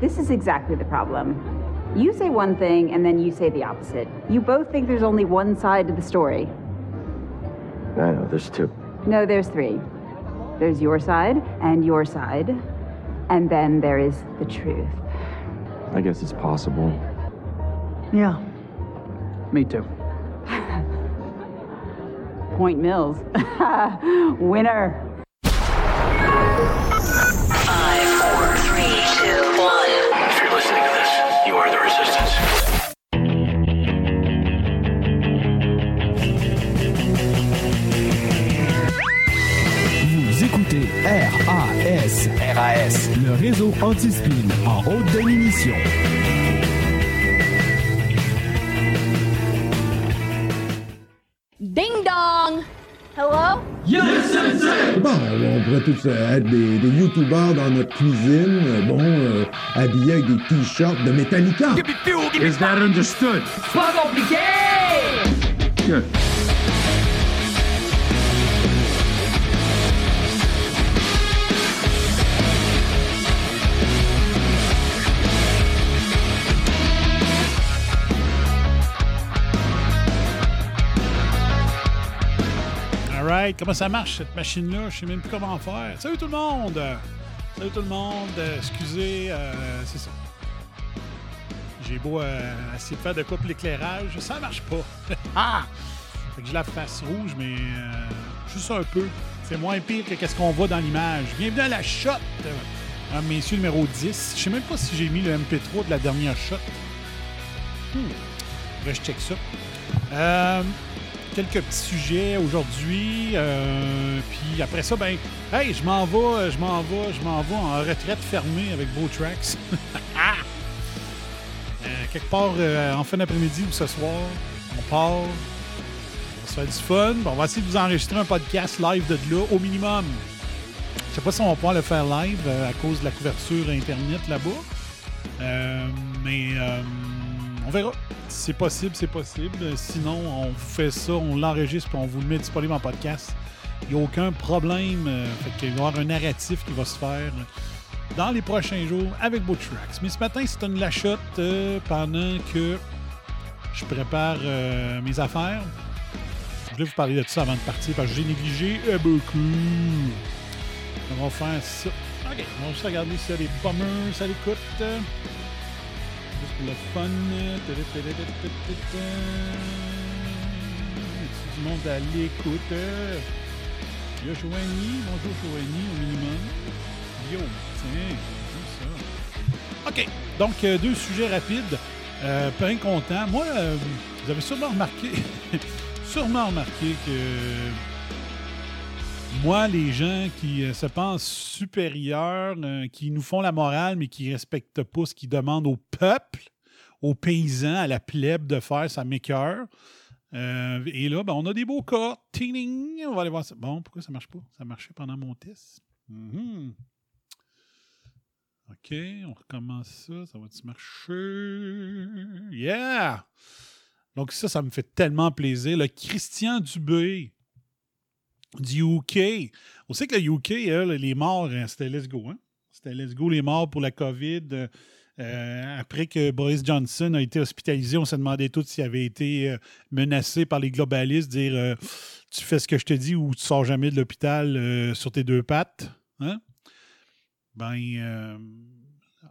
This is exactly the problem. You say one thing and then you say the opposite. You both think there's only one side to the story. I know, there's two. No, there's three. There's your side and your side, and then there is the truth. I guess it's possible. Yeah. Me too. Point Mills. Winner. Vous écoutez RAS, RAS. le réseau anti-spin en haute définition. Hello? Bon, on pourrait tous euh, être des, des youtubeurs dans notre cuisine, euh, bon, euh, habillés avec des t-shirts de Metallica. Is that understood? Pas compliqué! Good. Comment ça marche cette machine-là? Je sais même plus comment faire. Salut tout le monde! Salut tout le monde! Euh, excusez, euh, c'est ça. J'ai beau euh, essayer de faire de pour l'éclairage, ça marche pas. ah! Fait que j'ai la face rouge, mais euh, juste un peu. C'est moins pire que qu'est-ce qu'on voit dans l'image. Bienvenue à la shot! Un messieurs numéro 10. Je sais même pas si j'ai mis le MP3 de la dernière shot. Hmm. Je check ça. Euh, quelques petits sujets aujourd'hui. euh, puis après ça, ben, hey, je m'en vais, je m'en vais, je m'en vais en retraite fermée avec Beau Tracks. Euh, quelque part euh, en fin d'après-midi ou ce soir, on part. On va se faire du fun. Bon, on va essayer de vous enregistrer un podcast live de là, au minimum. Je sais pas si on va pouvoir le faire live à cause de la couverture Internet là-bas. Mais on verra. C'est possible, c'est possible. Sinon, on vous fait ça, on l'enregistre puis on vous le met disponible en podcast. Il n'y a aucun problème. Euh, fait qu'il va y avoir un narratif qui va se faire dans les prochains jours avec Tracks. Mais ce matin, c'est une lachotte euh, pendant que je prépare euh, mes affaires. Je voulais vous parler de ça avant de partir parce que j'ai négligé beaucoup. On va faire ça. OK, on va juste regarder si des bummers, ça l'écoute. Juste pour le fun. Du monde à l'écoute. Il y Joanie. Bonjour Joanie, au minimum. Yo, tiens, ça. OK, donc euh, deux sujets rapides. Euh, content. Moi, euh, vous avez sûrement remarqué, sûrement remarqué que moi, les gens qui euh, se pensent supérieurs, euh, qui nous font la morale, mais qui ne respectent pas ce qu'ils demandent au peuple, aux paysans, à la plèbe de faire, ça m'écœure. Euh, et là, ben, on a des beaux cas. Ting! On va aller voir ça. Bon, pourquoi ça marche pas? Ça marchait pendant mon test. Mhm. OK, on recommence ça. Ça va-tu marcher? Yeah! Donc ça, ça me fait tellement plaisir. Le Christian Dubé du UK. On sait que le UK, les morts, hein, c'était let's go. Hein? C'était let's go les morts pour la COVID. Euh, euh, après que Boris Johnson a été hospitalisé, on s'est demandé tout s'il avait été euh, menacé par les globalistes, dire tu fais ce que je te dis ou tu sors jamais de l'hôpital sur tes deux pattes. Hein? Ben,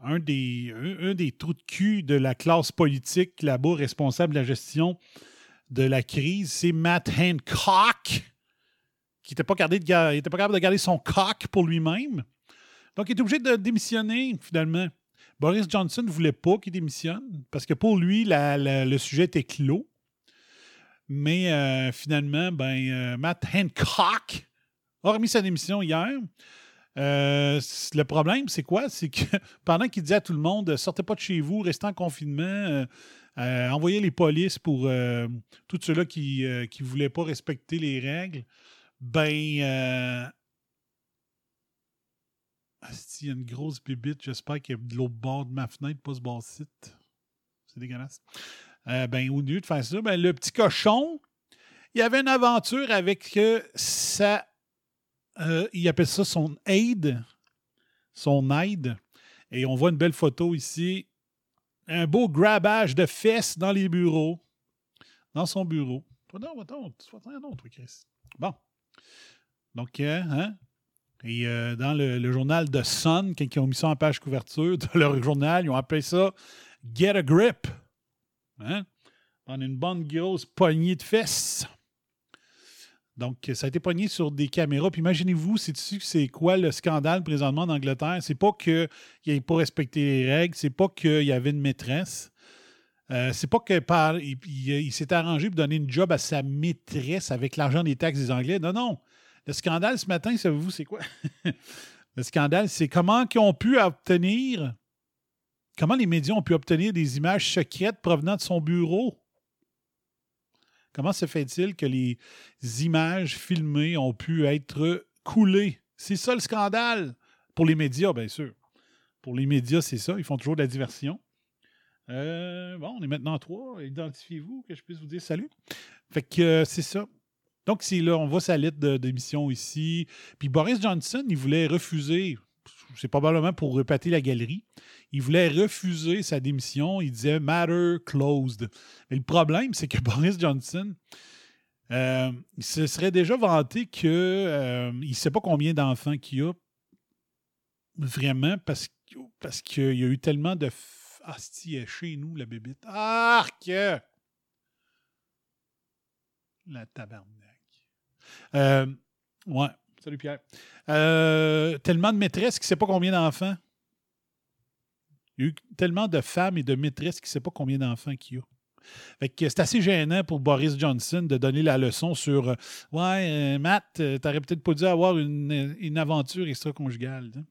un, des, un des trous de cul de la classe politique là-bas, responsable de la gestion de la crise, c'est Matt Hancock qui n'était pas, pas capable de garder son coq pour lui-même. Donc, il est obligé de démissionner, finalement. Boris Johnson ne voulait pas qu'il démissionne parce que pour lui, le sujet était clos. Mais euh, finalement, ben, euh, Matt Hancock a remis sa démission hier. Euh, le problème, c'est quoi? C'est que pendant qu'il disait à tout le monde sortez pas de chez vous, restez en confinement, envoyez les polices pour tous ceux-là qui ne voulaient pas respecter les règles, ben. Euh, y a une grosse bibite, j'espère qu'il y a de l'autre bord de ma fenêtre, pas ce bord site. C'est dégueulasse. Euh, ben, au lieu de faire ça, ben, le petit cochon, il avait une aventure avec euh, sa. euh, il appelle ça son aide. Son aide. Et on voit une belle photo ici. Un beau grabage de fesses dans les bureaux. Dans son bureau. Toi, non, toi, toi, Chris. Bon. Donc, euh, hein? Euh, dans le, journal de Sun, quand ils ont mis ça en page couverture de leur journal, ils ont appelé ça Get a Grip. Hein? On a une bonne grosse poignée de fesses. Donc, ça a été pogné sur des caméras. Puis imaginez-vous, c'est-tu c'est quoi le scandale présentement en Angleterre? C'est pas qu'il n'ait pas respecté les règles, c'est pas qu'il y avait une maîtresse. Euh, c'est pas que par, il, s'est arrangé pour donner une job à sa maîtresse avec l'argent des taxes des Anglais. Non, non. Le scandale ce matin, savez-vous, c'est quoi? le scandale, c'est comment ils ont pu obtenir, comment les médias ont pu obtenir des images secrètes provenant de son bureau? Comment se fait-il que les images filmées ont pu être coulées? C'est ça le scandale. Pour les médias, bien sûr. Pour les médias, c'est ça. Ils font toujours de la diversion. Euh, bon, on est maintenant trois. Identifiez-vous, que je puisse vous dire salut. Fait que euh, c'est ça. Donc, c'est là, on voit sa lettre d'émission ici. Puis Boris Johnson, il voulait refuser, c'est probablement pour repater la galerie, il voulait refuser sa démission. Il disait matter closed. Mais le problème, c'est que Boris Johnson, euh, il se serait déjà vanté que euh, il ne sait pas combien d'enfants qu'il y a vraiment parce, parce qu'il y a eu tellement de. Ah, elle est chez nous, la bébite. Arc! La tabarnak. Euh, ouais. Salut Pierre. Euh, tellement de maîtresses qui ne sait pas combien d'enfants. Il y a eu tellement de femmes et de maîtresses qui ne sait pas combien d'enfants qu'il y a. Fait que c'est assez gênant pour Boris Johnson de donner la leçon sur euh, Ouais, Matt, t'aurais peut-être pas dû avoir une, une aventure extra-conjugale. hein.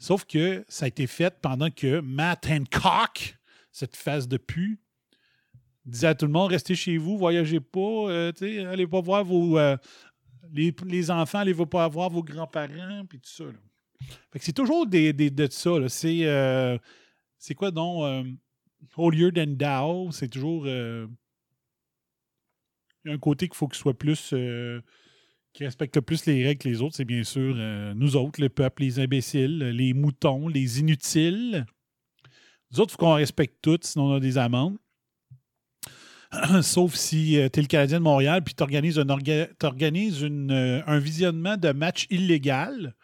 Sauf que ça a été fait pendant que Matt Hancock, cette face de pu, disait à tout le monde restez chez vous, voyagez pas, euh, allez pas voir vos. euh, les, les enfants, allez pas voir vos grands-parents, puis tout ça. là. Fait que c'est toujours des, des- de ça. euh, c'est quoi donc Holier than thou? C'est toujours. il y a un côté qu'il faut qu'il soit plus. Euh, qui respecte plus les règles que les autres, c'est bien sûr euh, nous autres, le peuple, les imbéciles, les moutons, les inutiles. Nous autres, il faut qu'on respecte tout, sinon on a des amendes. Sauf si tu es le Canadien de Montréal puis tu organises, un, euh, un visionnement de match illégal.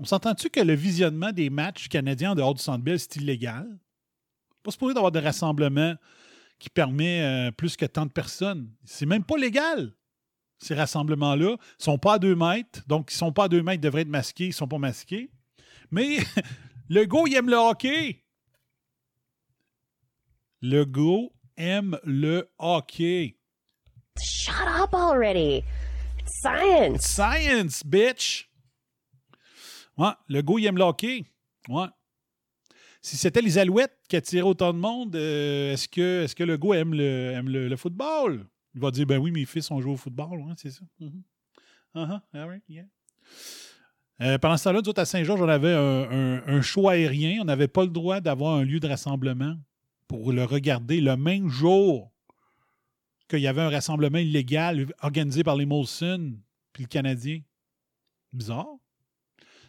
On s'entend-tu que le visionnement des matchs canadiens en dehors du Centre Bell, c'est illégal? Pas supposé d'avoir de rassemblement qui permet euh, plus que tant de personnes. C'est même pas légal, ces rassemblements-là. Sont pas à deux mètres, donc ils sont pas à deux mètres, ils devraient être masqués, ils sont pas masqués. Mais le go, il aime le hockey. Le go aime le hockey. Shut up already. It's science. Science, bitch! Ouais, le go, il aime le hockey. Ouais. Si c'était les Alouettes qui attiraient autant de monde, euh, est-ce que, est que le go aime le, aime le, le football? Il va dire, ben oui, mes fils ont joué au football, ouais, c'est ça. Mhm. Uh-huh, all right, yeah. Euh, pendant ce temps-là, nous autres, à Saint-Georges, on avait un, un- un show aérien. On n'avait pas le droit d'avoir un lieu de rassemblement pour le regarder le même jour qu'il y avait un rassemblement illégal organisé par les Molson puis le Canadien. Bizarre.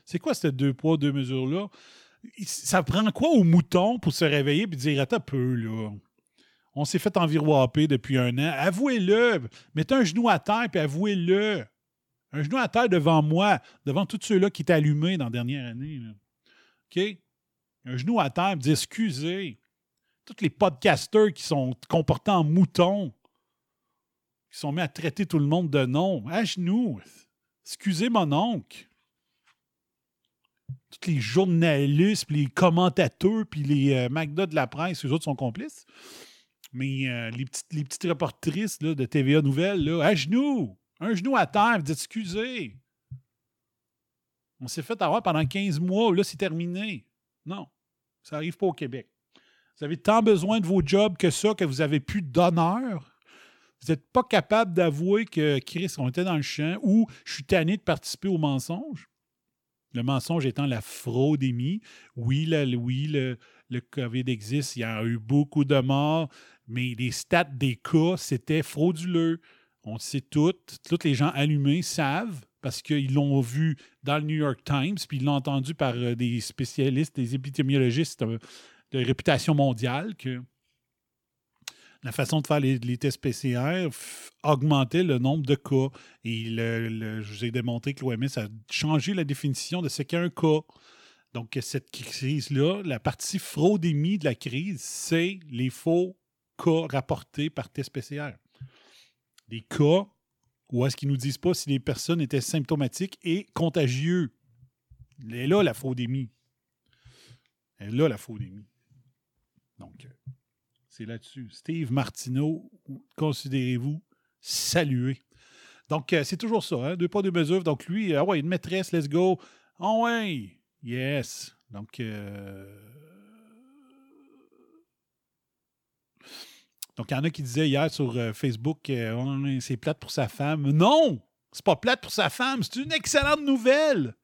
C'est quoi ces deux poids, deux mesures-là? Ça prend quoi au mouton pour se réveiller et dire Attends peu, là? On s'est fait enviroiper depuis un an. Avouez-le. Mettez un genou à terre et avouez-le. Un genou à terre devant moi, devant tous ceux-là qui étaient allumés dans la dernière année. OK? Un genou à terre, dire excusez. Tous les podcasters qui sont comportés en moutons, qui sont mis à traiter tout le monde de nom. À genoux. Excusez mon oncle. Tous les journalistes, puis les commentateurs, puis les euh, de la presse, eux autres sont complices. Mais euh, les, petites, les petites reportrices là, de TVA Nouvelles, là, à genoux, un genou à terre, vous dites excusez. On s'est fait avoir pendant 15 mois, là, c'est terminé. Non, ça n'arrive pas au Québec. Vous avez tant besoin de vos jobs que ça, que vous n'avez plus d'honneur. Vous n'êtes pas capable d'avouer que Chris, on était dans le champ ou je suis tanné de participer au mensonge. Le mensonge étant la fraudémie. Oui, le, oui le, le COVID existe, il y a eu beaucoup de morts, mais les stats des cas, c'était frauduleux. On le sait tout. Tous les gens allumés savent, parce qu'ils l'ont vu dans le New York Times, puis ils l'ont entendu par euh, des spécialistes, des épidémiologistes euh, de réputation mondiale, que la façon de faire les, tests PCR augmentait le nombre de cas. Et le- je vous ai démontré que l'OMS a changé la définition de ce qu'est un cas. Donc, cette crise-là, la partie fraudémie de la crise, c'est les faux cas rapportés par test PCR. Des cas où est-ce qu'ils ne nous disent pas si les personnes étaient symptomatiques et contagieux. Elle est là, la fraudémie. Elle est là, la fraudémie. Donc, euh, c'est là-dessus. Steve Martineau, considérez-vous salué. Donc, euh, c'est toujours ça, hein? deux pas, deux mesures. Donc, lui, ah ouais, une maîtresse, let's go. Ah ouais, yes. Donc, euh, donc, il y en a qui disaient hier sur euh, Facebook, euh, c'est plate pour sa femme. Non, c'est pas plate pour sa femme, c'est une excellente nouvelle.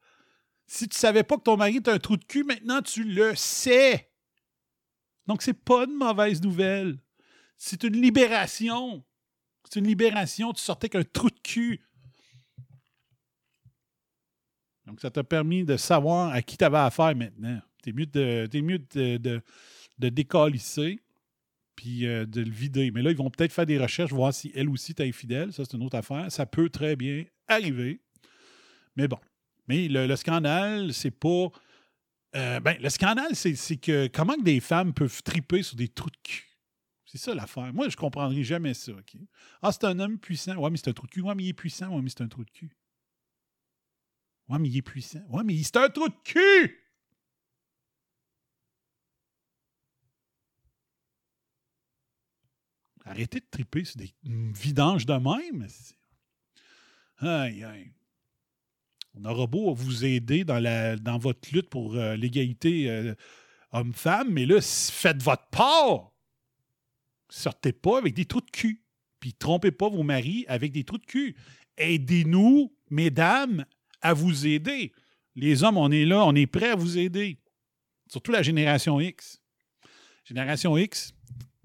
Si tu savais pas que ton mari est un trou de cul, maintenant tu le sais. Donc, c'est pas une mauvaise nouvelle. C'est une libération. C'est une libération. Tu sortais qu'un trou de cul. Donc, ça t'a permis de savoir à qui tu avais affaire maintenant. T'es mieux de, t'es mieux de, de, de décalisser puis euh, de le vider. Mais là, ils vont peut-être faire des recherches, voir si elle aussi est infidèle. Ça, c'est une autre affaire. Ça peut très bien arriver. Mais bon. Mais le, le scandale, c'est pas. euh, ben, le scandale, c'est que comment que des femmes peuvent triper sur des trous de cul? C'est ça l'affaire. Moi, je comprendrai jamais ça. Ah, c'est un homme puissant. Ouais, mais c'est un trou de cul. Ouais, mais il est puissant. Ouais, mais c'est un trou de cul. Ouais, mais il est puissant. Ouais, mais c'est un trou de cul! Arrêtez de triper sur des vidanges de même. Aïe, aïe. On aura beau vous aider dans, la, dans votre lutte pour euh, l'égalité euh, homme-femme, mais là, faites votre part. Sortez pas avec des trous de cul. Puis trompez pas vos maris avec des trous de cul. Aidez-nous, mesdames, à vous aider. Les hommes, on est là, on est prêts à vous aider. Surtout la génération X. Génération X,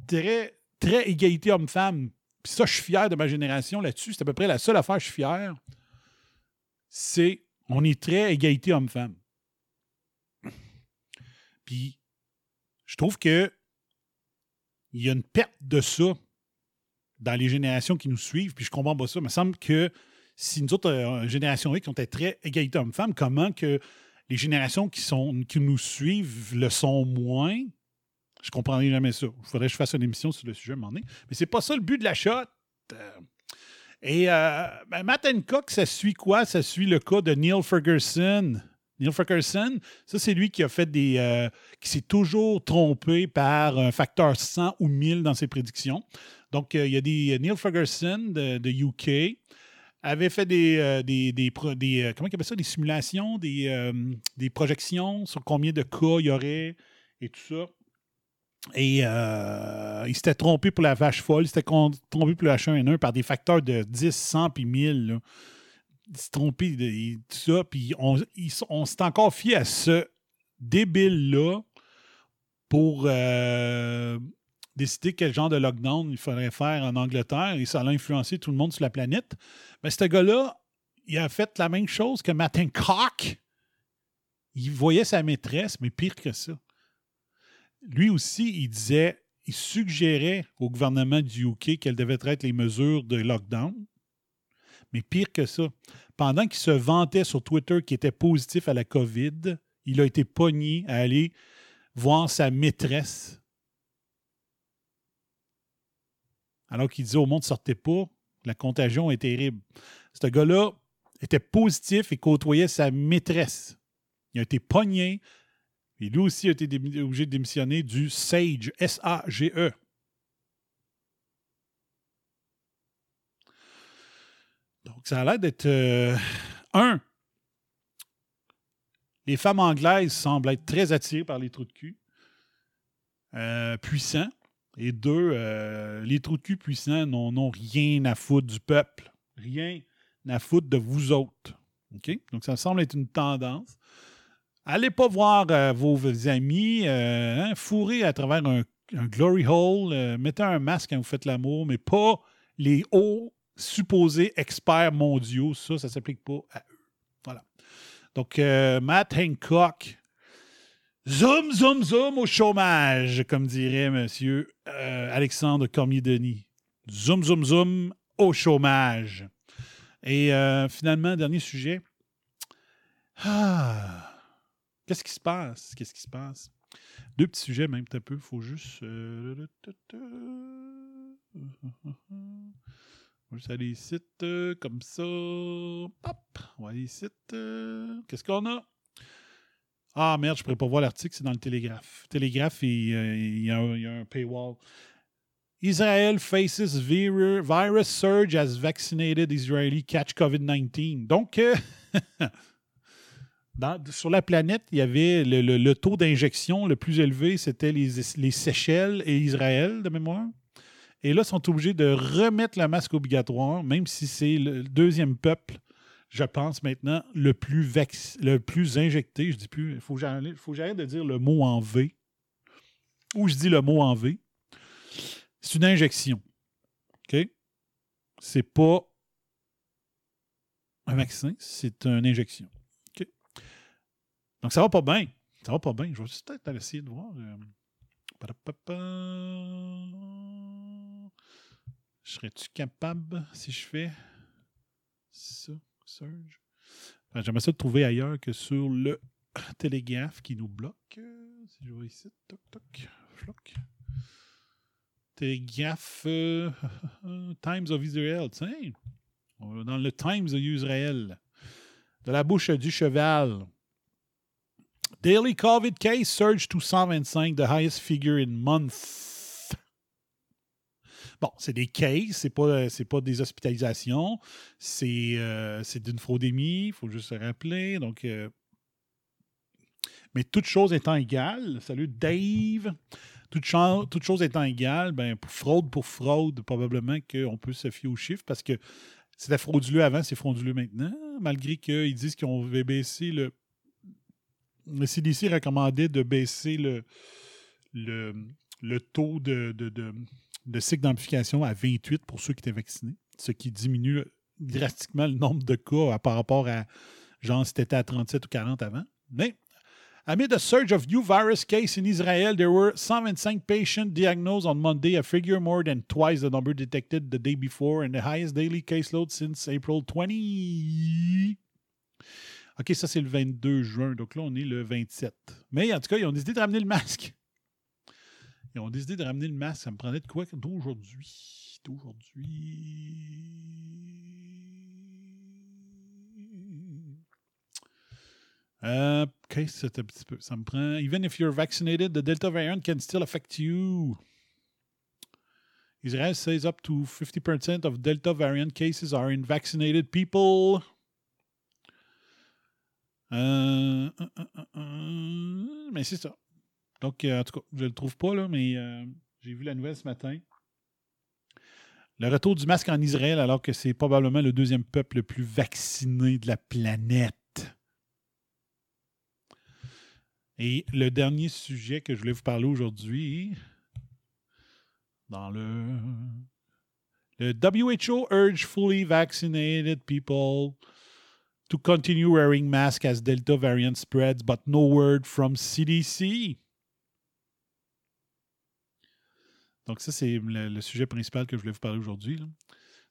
très, très égalité homme-femme. Puis ça, je suis fier de ma génération là-dessus. C'est à peu près la seule affaire que je suis fier. C'est on est très égalité homme-femme. Puis je trouve que il y a une perte de ça dans les générations qui nous suivent. Puis je comprends pas ça. Il me semble que si nous autres, euh, génération X, on était très égalité homme-femme, comment que les générations qui, qui nous suivent le sont moins? Je comprendrai jamais ça. Il faudrait que je fasse une émission sur le sujet à un moment donné. Mais c'est pas ça le but de la shot. Euh, Et euh, ben, Matt Hancock, ça suit quoi? Ça suit le cas de Neil Ferguson. Neil Ferguson, ça, c'est lui qui a fait des. euh, qui s'est toujours trompé par un facteur 100 ou 1000 dans ses prédictions. Donc, euh, il y a des. Neil Ferguson de, de UK avait fait des. des, des, comment il ça? Des simulations, des, des projections sur combien de cas il y aurait et tout ça. Et euh, il s'était trompé pour la vache folle, il s'était trompé pour le H1N1 par des facteurs de 10, 100 puis 1000. là. Il s'est trompé de tout ça. Puis on, s'est encore fié à ce débile-là pour euh, décider quel genre de lockdown il faudrait faire en Angleterre et ça a influencé tout le monde sur la planète. Mais ce gars-là, il a fait la même chose que Matt Hancock. Il voyait sa maîtresse, mais pire que ça lui aussi, il disait, il suggérait au gouvernement du UK quelles devaient être les mesures de lockdown. Mais pire que ça, pendant qu'il se vantait sur Twitter qu'il était positif à la COVID, il a été pogné à aller voir sa maîtresse. Alors qu'il disait au monde, sortez pas, la contagion est terrible. Ce gars-là était positif et côtoyait sa maîtresse. Il a été pogné, et lui aussi a été obligé de démissionner du SAGE, S-A-G-E. Donc, ça a l'air d'être. euh, un, les femmes anglaises semblent être très attirées par les trous de cul, euh, puissants. Et deux, euh, les trous de cul puissants n'ont rien à foutre du peuple. Rien à foutre de vous autres. Donc, ça semble être une tendance. Allez pas voir euh, vos amis euh, hein, fourrés à travers un, glory hole. euh, mettez un masque quand vous faites l'amour, mais pas les hauts supposés experts mondiaux. Ça, ça s'applique pas à eux. Voilà. Donc, euh, Matt Hancock, zoom, zoom, zoom au chômage, comme dirait monsieur Alexandre Cormier-Denis. Zoom, zoom, zoom au chômage. Et finalement, dernier sujet. Ah, qu'est-ce qui se passe? Qu'est-ce qui se passe? Deux petits sujets, même un peu. Il faut juste. euh, On va juste aller ici, euh, comme ça. Hop! On va aller ici. euh, Qu'est-ce qu'on a? Ah merde, je ne pourrais pas voir l'article, c'est dans le Télégraphe. Télégraphe, il, il y, a un- un paywall. Israel faces vir- virus surge as vaccinated Israeli catch COVID-19. Donc, sur la planète, il y avait le, le- taux d'injection le plus élevé, c'était les, les Seychelles et Israël, de mémoire. Et là, ils sont obligés de remettre le masque obligatoire, même si c'est le deuxième peuple, je pense maintenant, le plus, le plus injecté. Je dis plus, il faut que j'arrête faut que j'arrête de dire le mot en V. Ou je dis le mot en V. C'est une injection. OK? C'est pas un vaccin, c'est une injection. Donc, ça va pas bien. Ça va pas bien. Je vais juste peut-être essayer de voir. euh. Serais-tu capable si je fais ça, Surge? Enfin, J'aimerais ça trouver ailleurs que sur le télégraphe qui nous bloque. Si je vais ici, toc, toc, floc. Euh, Times of Israel. Tiens, dans le Times of Israel. De la bouche du cheval. Daily COVID case surge to 125, the highest figure in month. Bon, c'est des cases, c'est pas, c'est pas des hospitalisations, c'est, euh, d'une fraudémie, il faut juste se rappeler. Donc, euh, mais toute chose étant égale, salut Dave, toute, cho- toute chose étant égale, ben, pour fraude pour fraude, probablement qu'on peut se fier aux chiffres parce que c'était frauduleux avant, c'est frauduleux maintenant, malgré qu'ils disent qu'on va baisser le. Le CDC recommandait de baisser le, le, le taux de, de, cycle d'amplification à 28 pour ceux qui étaient vaccinés, ce qui diminue drastiquement le nombre de cas à- par rapport à, genre, c'était à 37 ou 40 avant. Mais Amid a surge of new virus cases in Israel, there were 125 patients diagnosed on Monday, a figure more than twice the number detected the day before and the highest daily caseload since April 20. OK, ça c'est le 22 juin, donc là on est le 27. Mais en tout cas, ils ont décidé de ramener le masque. Ils ont décidé de ramener le masque. Ça me prenait de quoi d'aujourd'hui? D'aujourd'hui. Euh, OK, c'est un petit peu? Ça me prend. Even if you're vaccinated, the Delta variant can still affect you. Israel says up to 50% of Delta variant cases are in vaccinated people. Euh, euh, euh, mais c'est ça. Donc, en tout cas, je ne le trouve pas, là, mais j'ai vu la nouvelle ce matin. Le retour du masque en Israël, alors que c'est probablement le deuxième peuple le plus vacciné de la planète. Et le dernier sujet que je voulais vous parler aujourd'hui, dans le, le WHO urge fully vaccinated people to continue wearing masks as Delta variant spreads, but no word from CDC. Donc ça, c'est le, le sujet principal que je voulais vous parler aujourd'hui.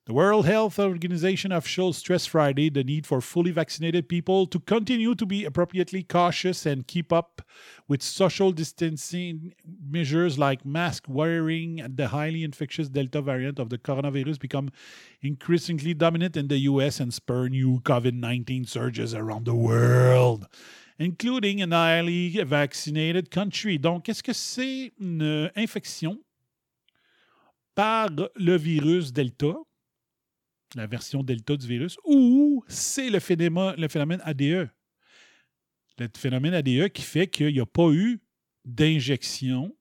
The World Health Organization officials stressed Friday the need for fully vaccinated people to continue to be appropriately cautious and keep up with social distancing measures like mask wearing the highly infectious Delta variant of the coronavirus become increasingly dominant in the US and spur new COVID 19 surges around the world, including in a highly vaccinated country. Donc, est-ce que c'est une infection par le virus Delta? La version delta du virus, ou c'est le phénomène, le ADE. Le phénomène ADE qui fait qu'il n'y a pas eu d'injection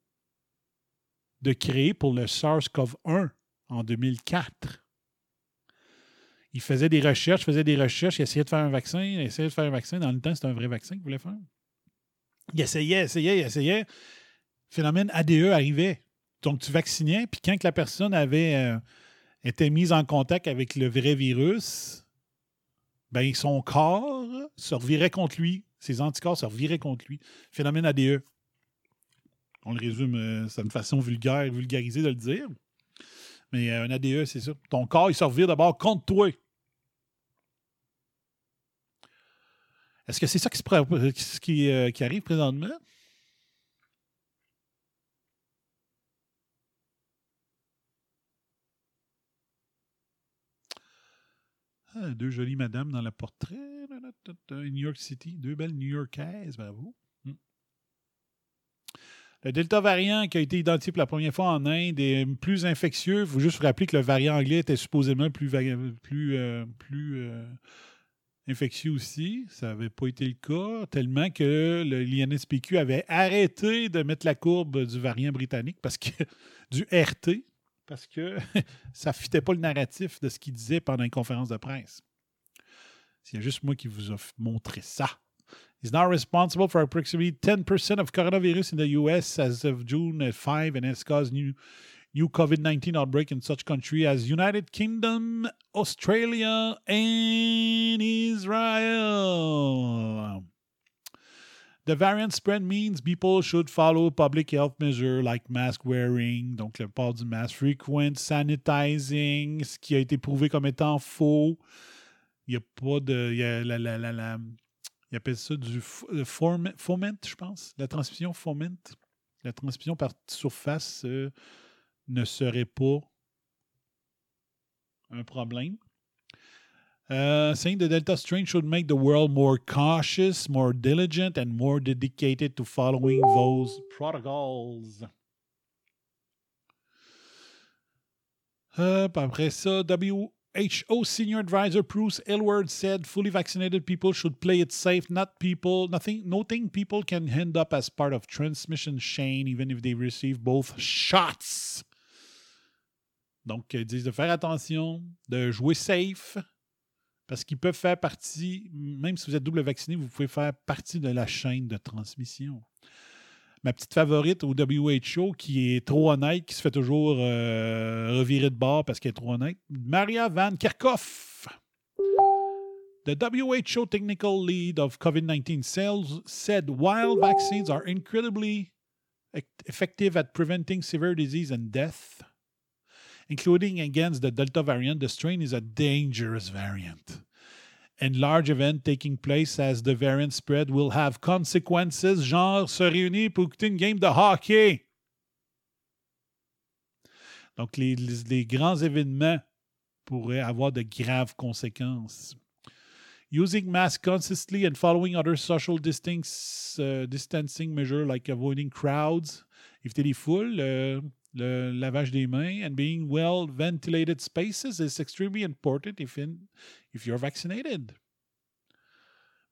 de créer pour le SARS-CoV-1 en 2004. Il faisait des recherches, faisait des recherches, il essayait de faire un vaccin, il essayait de faire un vaccin. Dans le temps, c'était un vrai vaccin qu'il voulait faire. Il essayait, essayait, il essayait. Phénomène ADE arrivait. Donc, tu vaccinais, puis quand la personne avait... euh, était mis en contact avec le vrai virus, ben son corps se revirait contre lui. Ses anticorps se reviraient contre lui. Phénomène ADE. On le résume, euh, c'est une façon vulgaire, vulgarisée de le dire. Mais euh, un ADE, c'est ça. Ton corps, il se revire d'abord contre toi. Est-ce que c'est ça qui, se euh, qui arrive présentement? Ah, deux jolies madames dans le portrait. New York City. Deux belles New Yorkaises, bravo. Le Delta variant qui a été identifié pour la première fois en Inde est plus infectieux. Il faut juste vous rappeler que le variant anglais était supposément plus, plus, plus infectieux aussi. Ça n'avait pas été le cas, tellement que l'INSPQ avait arrêté de mettre la courbe du variant britannique parce que du RT, parce que ça ne fitait pas le narratif de ce qu'il disait pendant une conférence de presse. C'est juste moi qui vous a montré ça. He's now responsible for approximately 10% of coronavirus in the US as of June 5 and has caused new, new COVID-19 outbreak in such countries as United Kingdom, Australia, and Israel. The variant spread means people should follow public health measures like mask wearing, donc le port du masque, frequent sanitizing, ce qui a été prouvé comme étant faux. Il n'y a pas de. Il y a la, la, la, appellent ça du foment, je pense. La transmission foment. La transmission par surface euh, ne serait pas un problème. Uh, saying the Delta strain should make the world more cautious, more diligent, and more dedicated to following those protocols. Uh, après ça, WHO senior advisor Bruce Elward said fully vaccinated people should play it safe, not people, nothing, nothing people can end up as part of transmission chain even if they receive both shots. Donc, ils disent de faire attention, de jouer safe, parce qu'ils peuvent faire partie, même si vous êtes double vacciné, vous pouvez faire partie de la chaîne de transmission. Ma petite favorite au WHO, qui est trop honnête, qui se fait toujours euh, revirer de bord parce qu'elle est trop honnête, Maria Van Kerkhoff. The WHO technical lead of COVID-19 sales said while vaccines are incredibly ec- effective at preventing severe disease and death, including against the Delta variant, the strain is a dangerous variant. And large event taking place as the variant spread will have consequences, genre se réunir pour écouter une game de hockey. Donc, les, les- les grands événements pourraient avoir de graves conséquences. Using masks consistently and following other social distance, uh, distancing measures like avoiding crowds, éviter les foules, euh, le lavage des mains, and being well ventilated spaces is extremely important if, in, if you're vaccinated.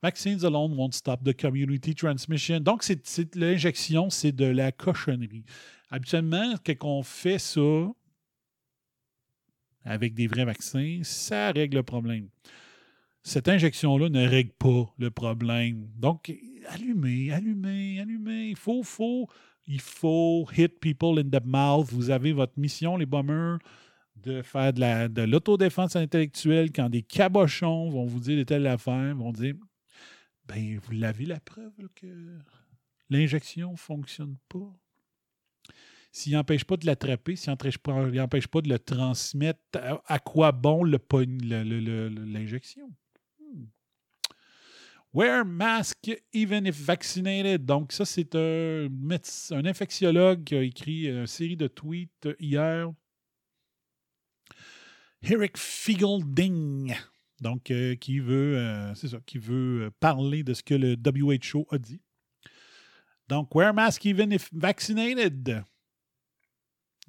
Vaccines alone won't stop the community transmission. Donc, c'est, l'injection, c'est de la cochonnerie. Habituellement, quand on fait ça avec des vrais vaccins, ça règle le problème. Cette injection-là ne règle pas le problème. Donc, allumez, allumez, allumez. Il faut, faut, il faut hit people in the mouth. Vous avez votre mission, les bombers, de faire de, la, de l'autodéfense intellectuelle quand des cabochons vont vous dire de telles affaires, vont dire ben, vous l'avez la preuve que l'injection ne fonctionne pas. S'il n'empêche pas de l'attraper, s'il n'empêche pas, pas de le transmettre, à, quoi bon le, le- le- le- le- l'injection? Hmm. Wear mask even if vaccinated. Donc, ça, c'est un, infectiologue qui a écrit une série de tweets hier. Eric Fiegelding. Donc, euh, qui veut, euh, ça, qui veut euh, parler de ce que le WHO a dit. Donc, wear mask even if vaccinated.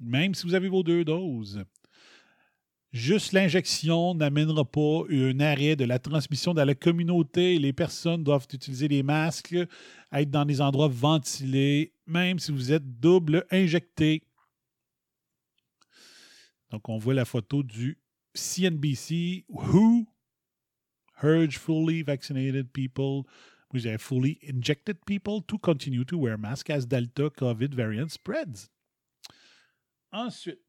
Même si vous avez vos deux doses. Juste l'injection n'amènera pas un arrêt de la transmission dans la communauté. Les personnes doivent utiliser les masques, être dans des endroits ventilés, même si vous êtes double injecté. Donc, on voit la photo du CNBC Who urge fully vaccinated people, vous dirais fully injected people, to continue to wear masks as Delta COVID variant spreads. Ensuite,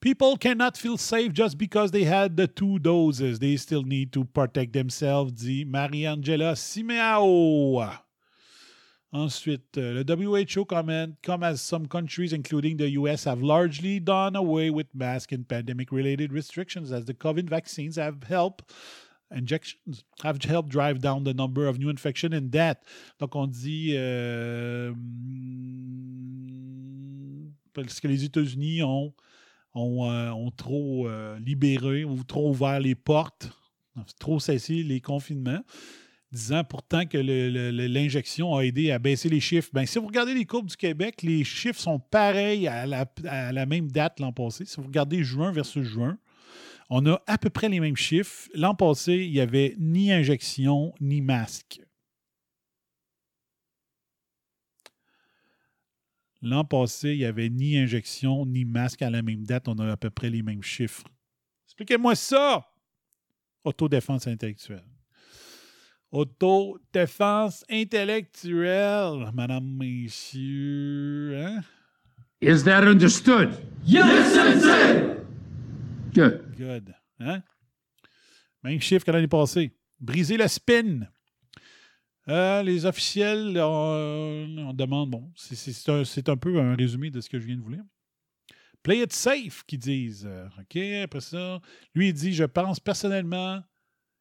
People cannot feel safe just because they had the two doses. They still need to protect themselves, dit Mariangela Simeao. Ensuite, uh, the WHO comment, come as some countries, including the US, have largely done away with mask and pandemic related restrictions as the COVID vaccines have helped. Injections have helped drive down the number of new infections and death. Donc, on dit. euh, parce que les États-Unis ont, ont, euh, ont trop euh, libéré ou trop ouvert les portes, trop cessé les confinements disant pourtant que l'injection a aidé à baisser les chiffres. Ben, si vous regardez les courbes du Québec, les chiffres sont pareils à la, à la même date l'an passé. Si vous regardez juin versus juin, on a à peu près les mêmes chiffres. L'an passé, il n'y avait ni injection ni masque. L'an passé, il n'y avait ni injection ni masque à la même date. On a à peu près les mêmes chiffres. Expliquez-moi ça! Autodéfense intellectuelle. Autodéfense intellectuelle, madame, messieurs. Hein? Is that understood? Yes, Sensei! Good. Good. Hein? Même chiffre que l'année passée. Briser le spin. Euh, les officiels, on, on demande, bon, c'est- un, peu un résumé de ce que je viens de vous lire. Play it safe, qu'ils disent. Euh, OK, après ça, lui, il dit Je pense personnellement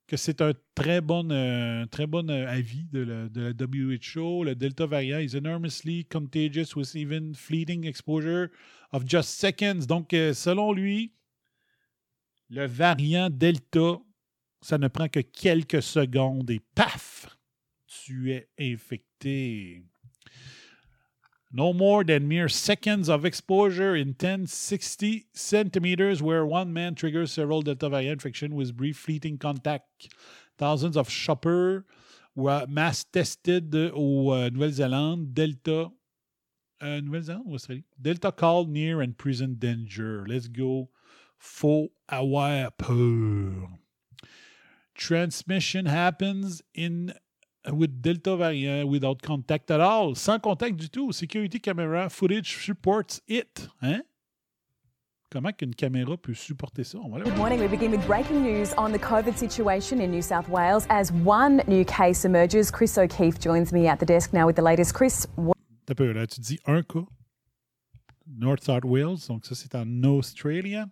que c'est un très bon, euh, très bon euh, avis de la, de la WHO. Le Delta variant is enormously contagious with even fleeting exposure of just seconds. Donc, euh, selon lui, le variant Delta, ça ne prend que quelques secondes et paf, tu es infecté. No more than mere seconds of exposure in 10, 60 centimeters, where one man triggers several Delta variant infection with brief fleeting contact. Thousands of shoppers were mass tested au euh, Nouvelle-Zélande, Delta. euh, Nouvelle-Zélande ou Australie? Delta called near and present danger. Let's go. Faut avoir peur. Transmission happens in with Delta variant without contact at all. Sans contact du tout. Security camera footage supports it. Hein? Comment qu'une caméra peut supporter ça? On va Good morning. We begin with breaking news on the COVID situation in New South Wales as one new case emerges. Chris O'Keefe joins me at the desk now with the latest. Chris, what peu, là, tu dis un cas. North South Wales, donc ça c'est en Australia.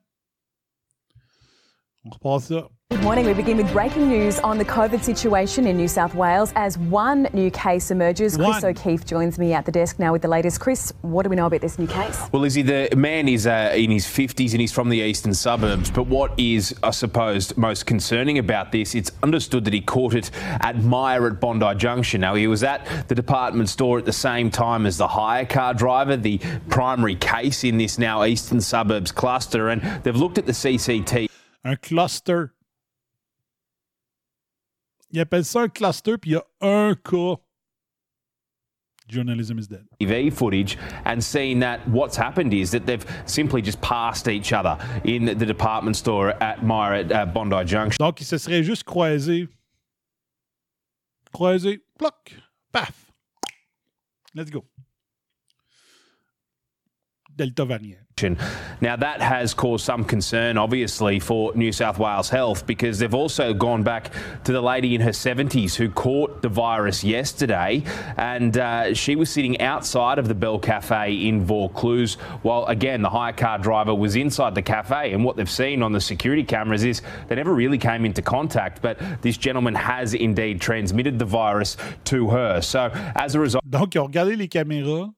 On. Good morning. We begin with breaking news on the COVID situation in New South Wales as one new case emerges. Chris O'Keefe joins me at the desk now with the latest. Chris, what do we know about this new case? Well, Lizzie, the man is uh, in his 50s and he's from the eastern suburbs. But what is, I suppose, most concerning about this, it's understood that he caught it at Myer at Bondi Junction. Now, he was at the department store at the same time as the hire car driver, the primary case in this now eastern suburbs cluster. And they've looked at the CCTV. Un cluster. Ils appellent ça un cluster, puis il y a un cas. Journalism is dead. TV footage and seen that what's happened is that they've simply just passed each other in the department store at Myer at uh, Bondi Junction. Donc, ils se seraient juste croisés. Croisés. Ploc. Paf. Let's go. Delta variant. Now, that has caused some concern, obviously, for New South Wales Health because they've also gone back to the lady in her 70s who caught the virus yesterday. And uh, she was sitting outside of the Bell Cafe in Vaucluse while, again, the hire car driver was inside the cafe. And what they've seen on the security cameras is they never really came into contact. But this gentleman has indeed transmitted the virus to her. So, as a result, Donc, ils ont regardé les caméras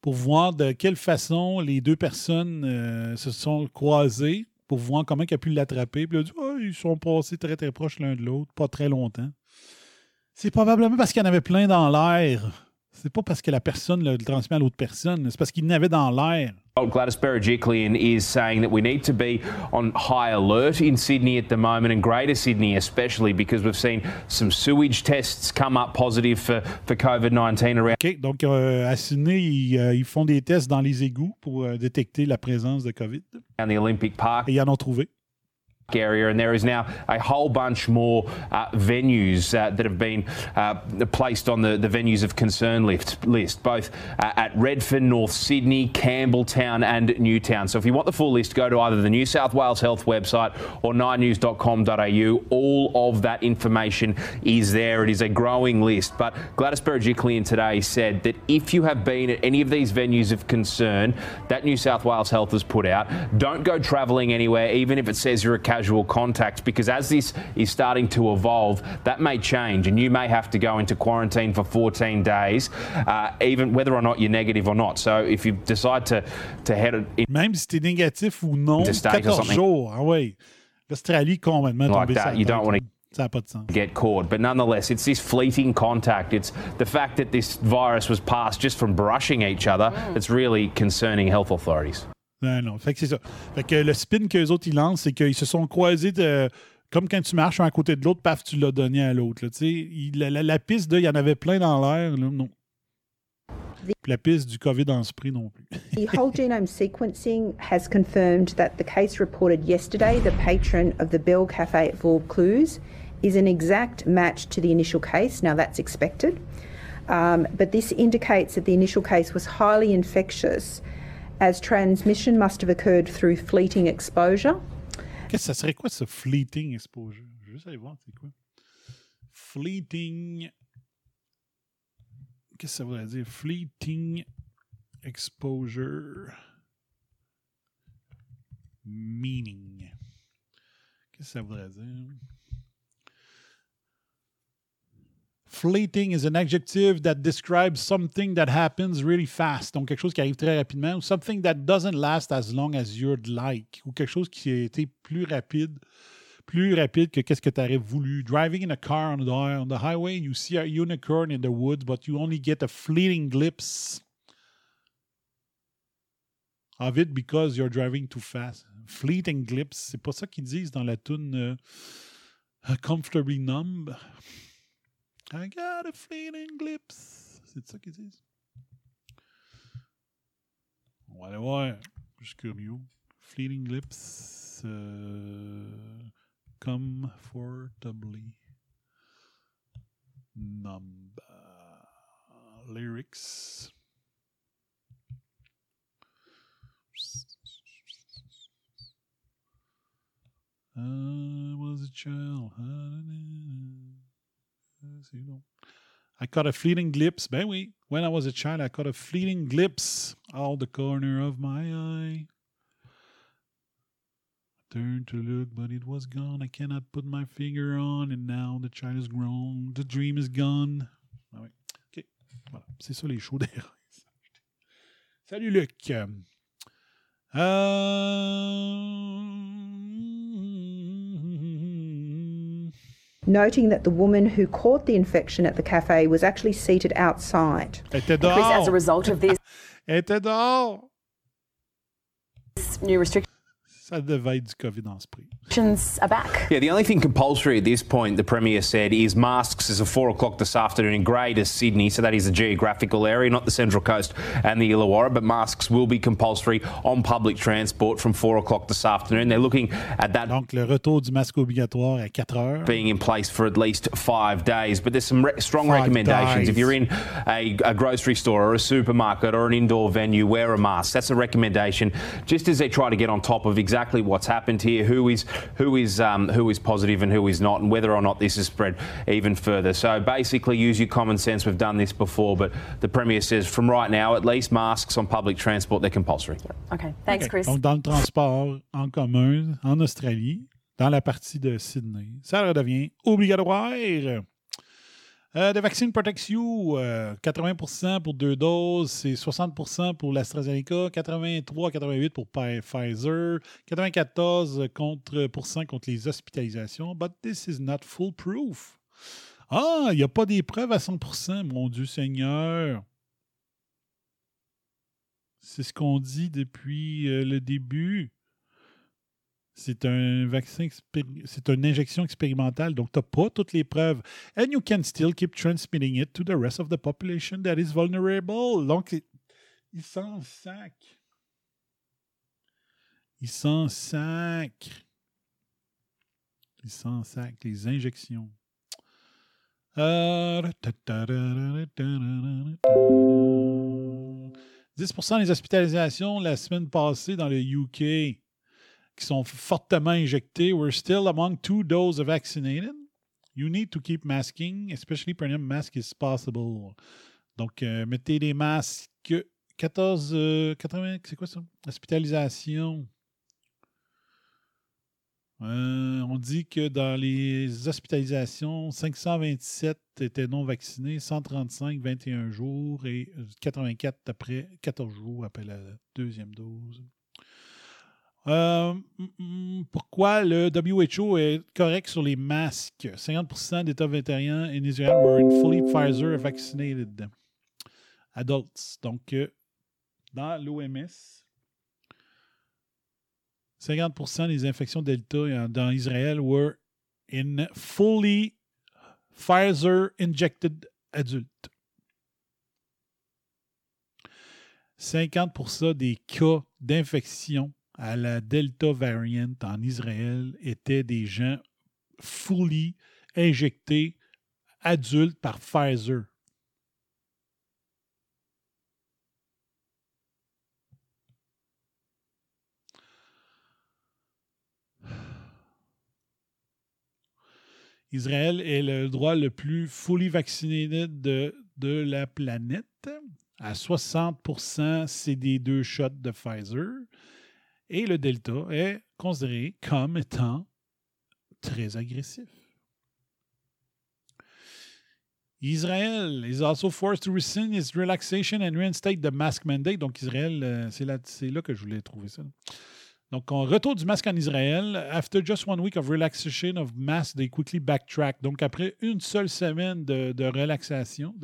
pour voir de quelle façon les deux personnes euh, se sont croisées, pour voir comment il a pu l'attraper. Puis il a dit ils sont passés très très proches l'un de l'autre, pas très longtemps. C'est probablement parce qu'il y en avait plein dans l'air. C'est pas parce que la personne le, transmet à l'autre personne, c'est parce qu'il y en avait dans l'air. Gladys Berejiklian is saying that we need to be on high alert in Sydney at the moment and Greater Sydney especially because we've seen some sewage tests come up positive for, for COVID-19 around OK, donc euh, à Sydney, ils, euh, ils font des tests dans les égouts pour euh, détecter la présence de COVID. the Olympic Park. Et ils en ont trouvé. Area, and there is now a whole bunch more uh, venues uh, that have been uh, placed on the, the venues of concern list, list both uh, at Redfern, North Sydney, Campbelltown, and Newtown. So if you want the full list, go to either the New South Wales Health website or 9news.com.au. All of that information is there. It is a growing list. But Gladys Berejiklian today said that if you have been at any of these venues of concern that New South Wales Health has put out, don't go travelling anywhere, even if it says you're a casual contact, because as this is starting to evolve, that may change and you may have to go into quarantine for 14 days, uh, even whether or not you're negative or not. So if you decide to, to head in, Même si t'es négatif ou non, To state or 14 jours. Ah oui. L'Australie complètement like tombée that, you don't want to Ça pas de sens. get caught. But nonetheless, it's this fleeting contact. It's the fact that this virus was passed just from brushing each other that's really concerning health authorities. Non, non. Fait que c'est ça. Fait que le spin qu'eux autres, ils lancent, c'est qu'ils se sont croisés de- comme quand tu marches un à côté de l'autre, paf, tu l'as donné à l'autre. la, piste, il y en avait plein dans l'air. Non. La piste du COVID en spray non plus. The whole genome sequencing has confirmed that the case reported yesterday, the patron of the Bell Cafe at Vaucluse, is an exact match to the initial case. Now, that's expected. Um, but this indicates that the initial case was highly infectious, as transmission must have occurred through fleeting exposure. Qu'est-ce que ça serait quoi ce fleeting exposure? Je veux juste aller voir, c'est quoi? Fleeting. Qu'est-ce que ça voudrait dire? Fleeting exposure. Meaning. Qu'est-ce que ça voudrait dire? Fleeting is an adjective that describes something that happens really fast. Donc, quelque chose qui arrive très rapidement. Ou something that doesn't last as long as you'd like. Ou quelque chose qui a été plus rapide. Plus rapide que qu'est-ce que tu aurais voulu. Driving in a car on the, on the highway, you see a unicorn in the woods, but you only get a fleeting glimpse of it because you're driving too fast. Fleeting glimpse, c'est pas ça qu'ils disent dans la tune euh, Comfortably Numb. I got a fleeting glimpse. C'est ça qu'ils disent. On va aller voir. Fleeting glimpse. euh, comfortably numb. Lyrics. I was a child. Long. I caught a fleeting glimpse. Ben oui. When I was a child, I caught a fleeting glimpse out the corner of my eye. I turned to look, but it was gone. I cannot put my finger on, and now the child is grown. The dream is gone. Ah oui. OK. Voilà. C'est ça les shows. Salut Luc. Euh... Noting that the woman who caught the infection at the cafe was actually seated outside. Elle était Chris, as a result of this était dehors. new restrictions Ça devait être du COVID en spray. are back. Yeah, the only thing compulsory at this point, the Premier said, is masks as of four o'clock this afternoon in Greater Sydney. So that is the geographical area, not the Central Coast and the Illawarra, but masks will be compulsory on public transport from four o'clock this afternoon. They're looking at that Donc, le retour du masque obligatoire à 4 heures. being in place for at least five days. But there's some re- strong Five recommendations. days. If you're in a, a grocery store or a supermarket or an indoor venue, wear a mask. That's a recommendation. Just as they try to get on top of exactly what's happened here, who is who is um, who is positive and who is not, and whether or not this is spread even further. So basically, use your common sense. We've done this before, but the premier says from right now, at least masks on public transport they're compulsory. Okay, thanks, OK. Chris. Donc, dans le transport en commun en Australie, dans la partie de Sydney, ça redevient obligatoire. Euh, de vaccine Protect-You, euh, 80% pour deux doses, c'est 60% pour l'AstraZeneca, 83-88 pour Pi- Pfizer, 94 contre, pour cent contre les hospitalisations. But this is not foolproof. Ah, il n'y a pas des preuves à 100% mon Dieu Seigneur. C'est ce qu'on dit depuis euh, le début. C'est un vaccin, c'est une injection expérimentale, donc tu n'as pas toutes les preuves. And you can still keep transmitting it to the rest of the population that is vulnerable. Donc, il- il s'en sac. Il s'en sac. Ils s'en sac, les injections. Euh, 10% des hospitalisations la semaine passée dans le UK qui sont fortement injectés were still among two doses vaccinated. You need to keep masking, especially premium mask is possible. Donc, euh, mettez des masques. 14, euh, 80, c'est quoi ça? Hospitalisation. Euh, on dit que dans les hospitalisations, 527 étaient non vaccinés, 135 21 jours et 84 après 14 jours après la deuxième dose. Euh, pourquoi le WHO est correct sur les masques? 50% d'États vétériens in Israel were fully Pfizer vaccinated adults. Donc, euh, dans l'OMS, 50% des infections Delta dans Israël were in fully Pfizer injected adultes. 50% des cas d'infection à la Delta variant en Israël étaient des gens fully injectés adultes par Pfizer. Israël est le droit le plus fully vacciné de, la planète. À 60 c'est des deux shots de Pfizer. Et le Delta est considéré comme étant très agressif. Israël is also forced to rescind its relaxation and reinstate the mask mandate. Donc, Israël, euh, c'est là, là, que je voulais trouver ça. Donc, on retour du masque en Israël. After just one week of relaxation of mask, they quickly backtrack. Donc, après une seule semaine de, relaxation,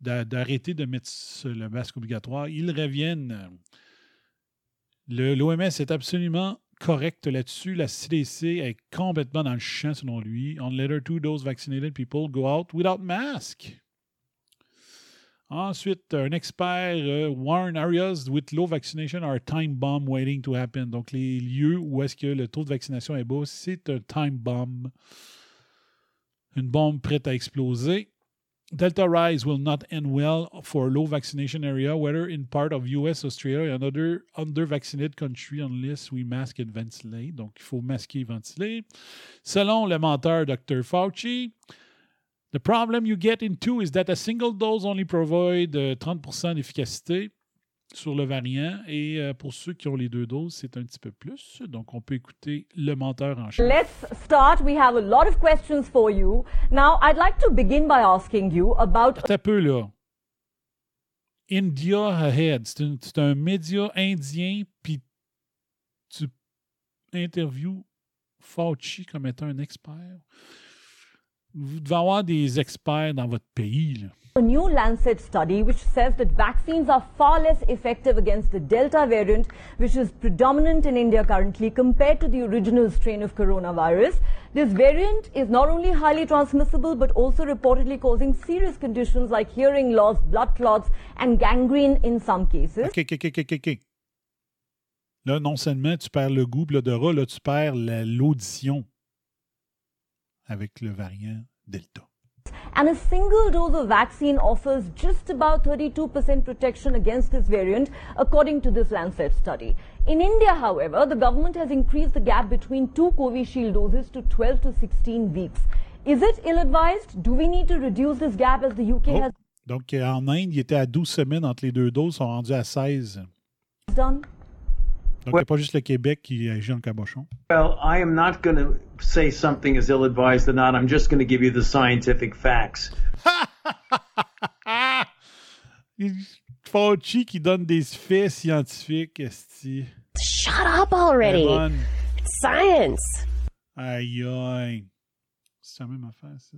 d'arrêter de, de, mettre le masque obligatoire, ils reviennent. L'OMS est absolument correct là-dessus. La CDC est complètement dans le champ, selon lui. On later two dose vaccinated people go out without mask. Ensuite, un expert uh, warn areas with low vaccination are time bomb waiting to happen. Donc, les lieux où est-ce que le taux de vaccination est bas, c'est un time bomb. Une bombe prête à exploser. Delta rise will not end well for low vaccination area, whether in part of US, Australia, and other under-vaccinated country unless we mask and ventilate. Donc, il faut masquer et ventiler. Selon le menteur Dr. Fauci, The problem you get into is that a single dose only provide 30% d'efficacité sur le variant et euh, pour ceux qui ont les deux doses, c'est un petit peu plus. Donc on peut écouter le menteur en chef. Let's start. We have a lot of questions for you. Now, I'd like to begin by asking you about Un peu là. India Ahead, c'est un, un, média indien puis tu interviews Fauci comme étant un expert. vous devez avoir des experts dans votre pays. Là. A new Lancet study which says that vaccines are far less effective against the Delta variant, which is predominant in India currently, compared to the original strain of coronavirus. This variant is not only highly transmissible, but also reportedly causing serious conditions like hearing loss, blood clots, and gangrene in some cases. OK, OK, OK, OK, OK. Là, non seulement tu perds le goût, de l'odorat, là, tu perds l'audition. avec le variant Delta. And a single dose of vaccine offers just about 32% protection against this variant, according to this Lancet study. In India, however, the government has increased the gap between two Covishield doses to 12 to 16 weeks. Is it ill-advised? Do we need to reduce this gap as the UK oh. has... Donc, en Inde, il était à 12 semaines entre les deux doses, sont rendus à 16. Done. Donc, il n'y a pas juste le Québec qui agit en cabochon. Well, I am not going to say something is ill advised or not. I'm just going to give you the scientific facts. Fauci qui donne des faits scientifiques, esti. Shut up already. It's science. Aïe, aïe. C'est la même affaire, ça.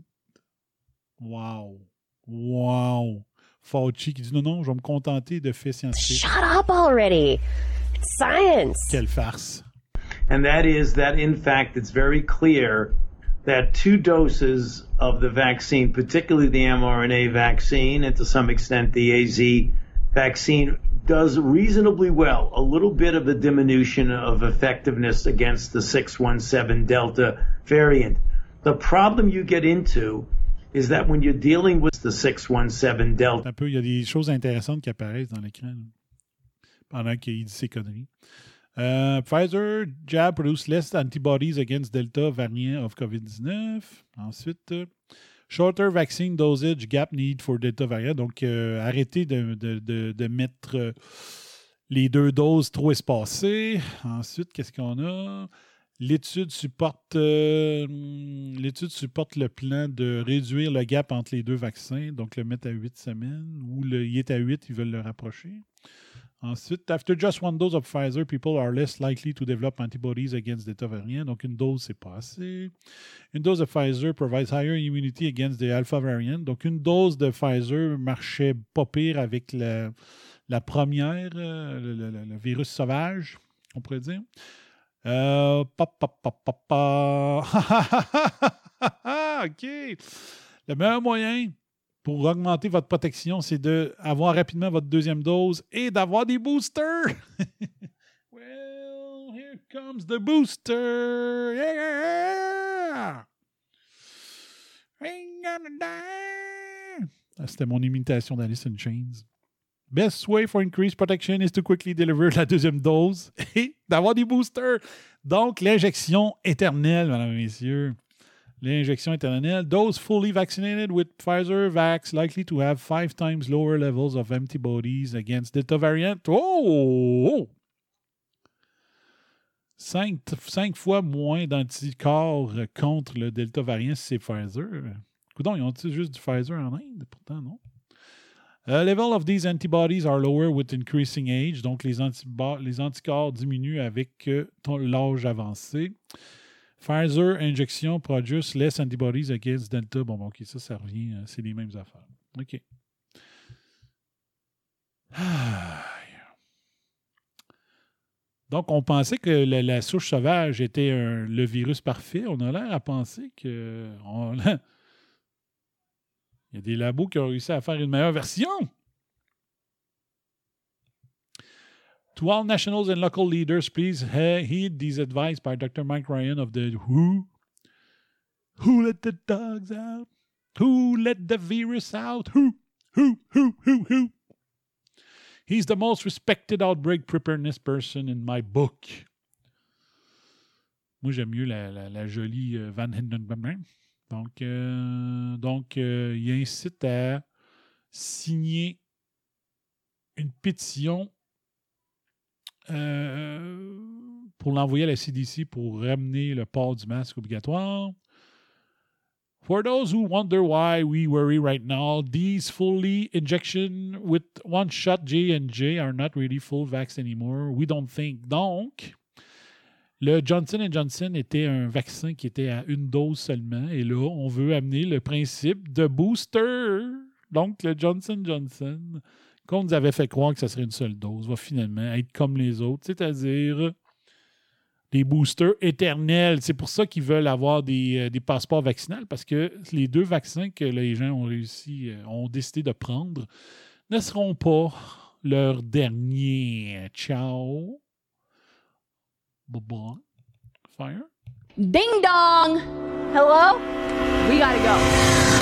Wow. Wow. Fauci qui dit non, non, je vais me contenter de faits scientifiques. Shut up already. Science. Quelle farce. And that is that, in fact, it's very clear that two doses of the vaccine, particularly the mRNA vaccine and to some extent the AZ vaccine, does reasonably well. A little bit of a diminution of effectiveness against the 617 Delta variant. The problem you get into is that when you're dealing with the 617 Delta. Un peu, il y a des choses intéressantes qui apparaissent dans l'écran là, pendant qu'il dit ses conneries. Uh, Pfizer jab produce less antibodies against Delta variant of COVID-19. Ensuite, shorter vaccine dosage gap need for Delta variant. Donc, euh, arrêtez de, de, de, de mettre euh, les deux doses trop espacées. Ensuite, qu'est-ce qu'on a? L'étude supporte, euh, supporte le plan de réduire le gap entre les deux vaccins, donc le mettre à 8 semaines, ou le, il est à 8, ils veulent le rapprocher. Ensuite, after just one dose of Pfizer, people are less likely to develop antibodies against Delta variant. Donc, une dose, c'est pas assez. Une dose de Pfizer provides higher immunity against the Alpha variant. Donc, une dose de Pfizer marchait pas pire avec la, première, euh, le, virus sauvage, on pourrait dire. Euh. OK. Le meilleur moyen pour augmenter votre protection, c'est d'avoir rapidement votre deuxième dose et d'avoir des boosters. well, here comes the booster. Yeah! Ah, C'était mon imitation d'Alice in Chains. Best way for increased protection is to quickly deliver la deuxième dose et d'avoir des boosters. Donc, l'injection éternelle, mesdames et messieurs. L'injection éternelle. Those fully vaccinated with Pfizer vax likely to have five times lower levels of antibodies against Delta variant. Oh! Cinq, cinq fois moins d'anticorps contre le Delta variant si c'est Pfizer. Coudon, ils ont-ils juste du Pfizer en Inde? Pourtant, non. Uh, level of these antibodies are lower with increasing age, donc les, les anticorps diminuent avec euh, l'âge avancé. Pfizer injection produce less antibodies against Delta. Bon, bon, ok, ça, ça revient, euh, c'est les mêmes affaires. OK. Ah. Donc, on pensait que la, souche sauvage était le virus parfait. On a l'air à penser que. Il y a des labos qui ont réussi à faire une meilleure version. To all nationals and local leaders, please he- heed these advice by Dr. Mike Ryan of the WHO. Who let the dogs out? Who let the virus out? Who? Who? Who? Who? Who? He's the most respected outbreak preparedness person in my book. Moi, j'aime mieux la jolie euh, Van Hindenburg. Donc, euh, donc euh, il incite à signer une pétition euh, pour l'envoyer à la CDC pour ramener le port du masque obligatoire. For those who wonder why we worry right now, these fully injection with one shot J and J are not really full vax anymore. We don't think. Donc, le Johnson Johnson était un vaccin qui était à une dose seulement. Et là, on veut amener le principe de booster. Donc, le Johnson Johnson, qu'on nous avait fait croire que ça serait une seule dose, va finalement être comme les autres, c'est-à-dire des boosters éternels. C'est pour ça qu'ils veulent avoir des, euh, des passeports vaccinaux, parce que les deux vaccins que les gens ont réussi, euh, ont décidé de prendre, ne seront pas leur dernier. Ciao. Bye-bye. Fire. Ding dong! Hello? We gotta go.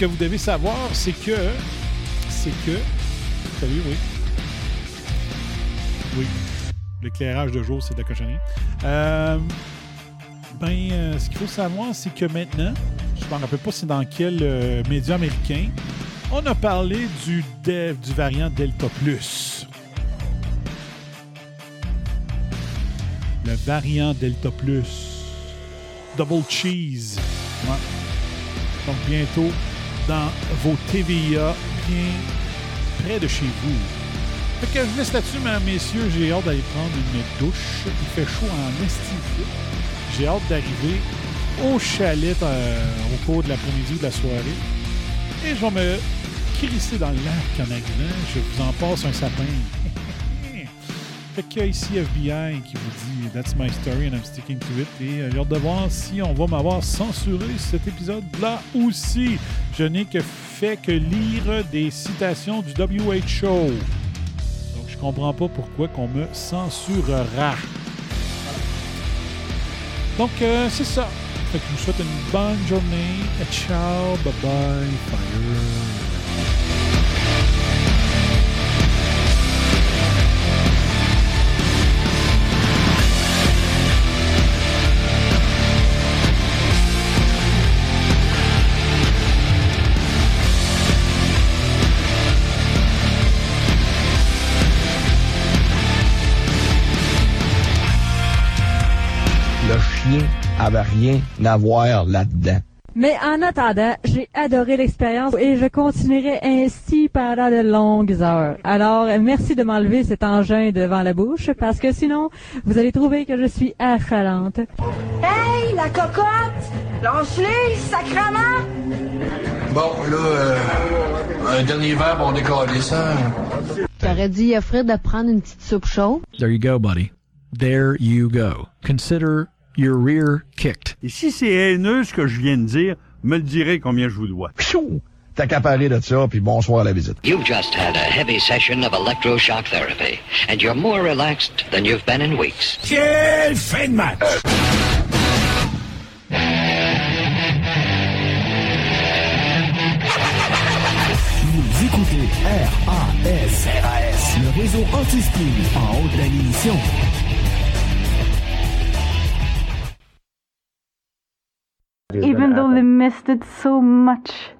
Que vous devez savoir, c'est que. C'est que. Salut, oui. Oui. L'éclairage de jour, c'est de la cochonnerie. Euh, ben, euh, ce qu'il faut savoir, c'est que maintenant, je ne me rappelle pas c'est dans quel euh, média américain, on a parlé du, de- du variant Delta Plus. Le variant Delta Plus. Double cheese. Donc bientôt dans vos TVA, bien près de chez vous. Fait que je laisse là-dessus, mesdames, messieurs. J'ai hâte d'aller prendre une douche. Il fait chaud en esti. J'ai hâte d'arriver au chalet euh, au cours de l'après-midi ou de la soirée. Et je vais me crisser dans le lac en arrivant. Je vous en passe un sapin. Fait que ici FBI qui vous dit That's my story and I'm sticking to it. Et euh, j'ai hâte de voir si on va m'avoir censuré cet épisode-là aussi. Je n'ai que fait que lire des citations du WHO. Donc je comprends pas pourquoi qu'on me censurera. Donc euh, c'est ça. Je vous souhaite une bonne journée. Ciao, bye bye, fire. Rien à voir là-dedans. Mais en attendant, j'ai adoré l'expérience et je continuerai ainsi pendant de longues heures. Alors, merci de m'enlever cet engin devant la bouche parce que sinon, vous allez trouver que je suis affalante. Hey, la cocotte! Lâche-les, sacrement! Bon, là, euh, un dernier verre, on décolle ça. T'aurais dit à Fred de prendre une petite soupe chaude? There you go, buddy. There you go. Consider your rear kicked. Et si c'est haineux ce que je viens de dire, me le direz combien je vous dois. Pfiou! T'as qu'à parler de ça, puis bonsoir à la visite. You've just had a heavy session of electroshock therapy, and you're more relaxed than you've been in weeks. Quelle fin de match! Vous écoutez RAS, RAS, le réseau anti-spin en haute définition. Even though they missed it so much.